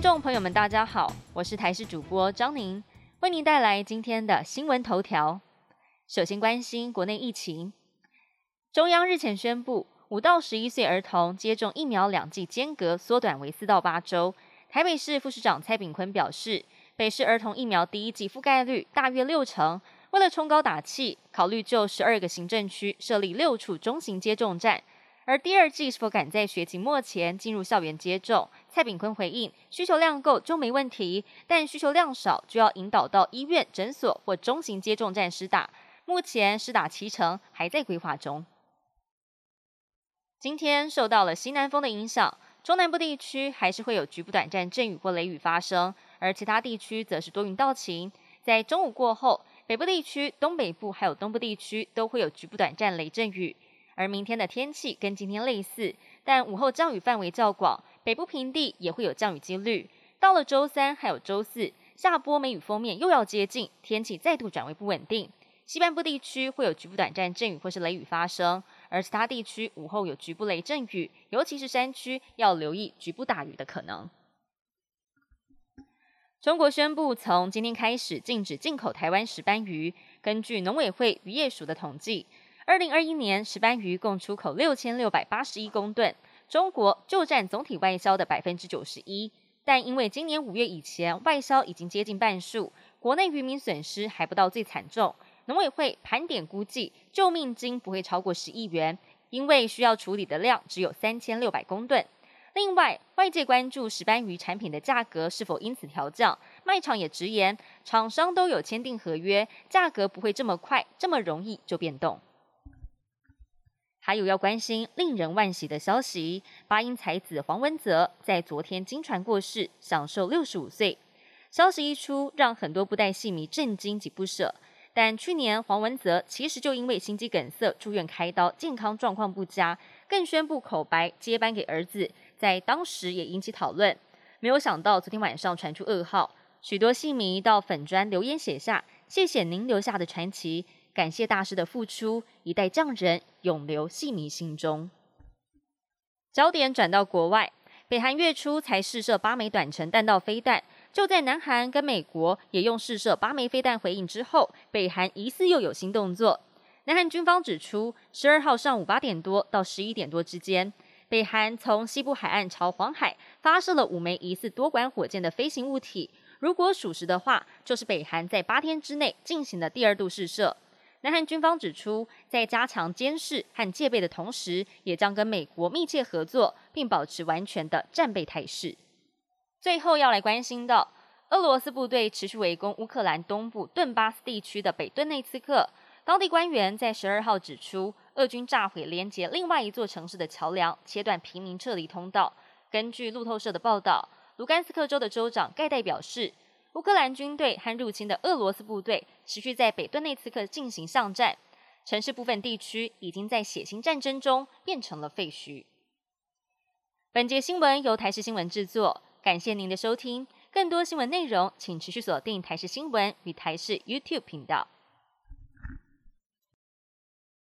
众朋友们，大家好，我是台视主播张宁，为您带来今天的新闻头条。首先关心国内疫情，中央日前宣布，五到十一岁儿童接种疫苗两剂间隔缩短为四到八周。台北市副市长蔡炳坤表示，北市儿童疫苗第一剂覆盖率大约六成，为了冲高打气，考虑就十二个行政区设立六处中型接种站。而第二季是否赶在学期末前进入校园接种？蔡炳坤回应：需求量够就没问题，但需求量少就要引导到医院、诊所或中型接种站施打。目前施打七成，还在规划中。今天受到了西南风的影响，中南部地区还是会有局部短暂阵雨或雷雨发生，而其他地区则是多云到晴。在中午过后，北部地区、东北部还有东部地区都会有局部短暂雷阵雨。而明天的天气跟今天类似，但午后降雨范围较广，北部平地也会有降雨几率。到了周三还有周四，下波梅雨锋面又要接近，天气再度转为不稳定。西半部地区会有局部短暂阵雨或是雷雨发生，而其他地区午后有局部雷阵雨，尤其是山区要留意局部大雨的可能。中国宣布从今天开始禁止进口台湾石斑鱼，根据农委会渔业署的统计。二零二一年，石斑鱼共出口六千六百八十一公吨，中国就占总体外销的百分之九十一。但因为今年五月以前外销已经接近半数，国内渔民损失还不到最惨重。农委会盘点估计，救命金不会超过十亿元，因为需要处理的量只有三千六百公吨。另外，外界关注石斑鱼产品的价格是否因此调降，卖场也直言，厂商都有签订合约，价格不会这么快、这么容易就变动。还有要关心令人惋惜的消息，八音才子黄文泽在昨天经传过世，享受六十五岁。消息一出，让很多布袋戏迷震惊及不舍。但去年黄文泽其实就因为心肌梗塞住院开刀，健康状况不佳，更宣布口白接班给儿子，在当时也引起讨论。没有想到昨天晚上传出噩耗，许多戏迷到粉砖留言写下：“谢谢您留下的传奇。”感谢大师的付出，一代匠人永留戏迷心中。焦点转到国外，北韩月初才试射八枚短程弹道飞弹，就在南韩跟美国也用试射八枚飞弹回应之后，北韩疑似又有新动作。南韩军方指出，十二号上午八点多到十一点多之间，北韩从西部海岸朝黄海发射了五枚疑似多管火箭的飞行物体。如果属实的话，就是北韩在八天之内进行的第二度试射。南韩军方指出，在加强监视和戒备的同时，也将跟美国密切合作，并保持完全的战备态势。最后要来关心的，俄罗斯部队持续围攻乌克兰东部顿巴斯地区的北顿内茨克。当地官员在十二号指出，俄军炸毁连接另外一座城市的桥梁，切断平民撤离通道。根据路透社的报道，卢甘斯克州的州长盖代表示。乌克兰军队和入侵的俄罗斯部队持续在北顿内茨克进行巷战，城市部分地区已经在血腥战争中变成了废墟。本节新闻由台视新闻制作，感谢您的收听。更多新闻内容，请持续锁定台视新闻与台视 YouTube 频道。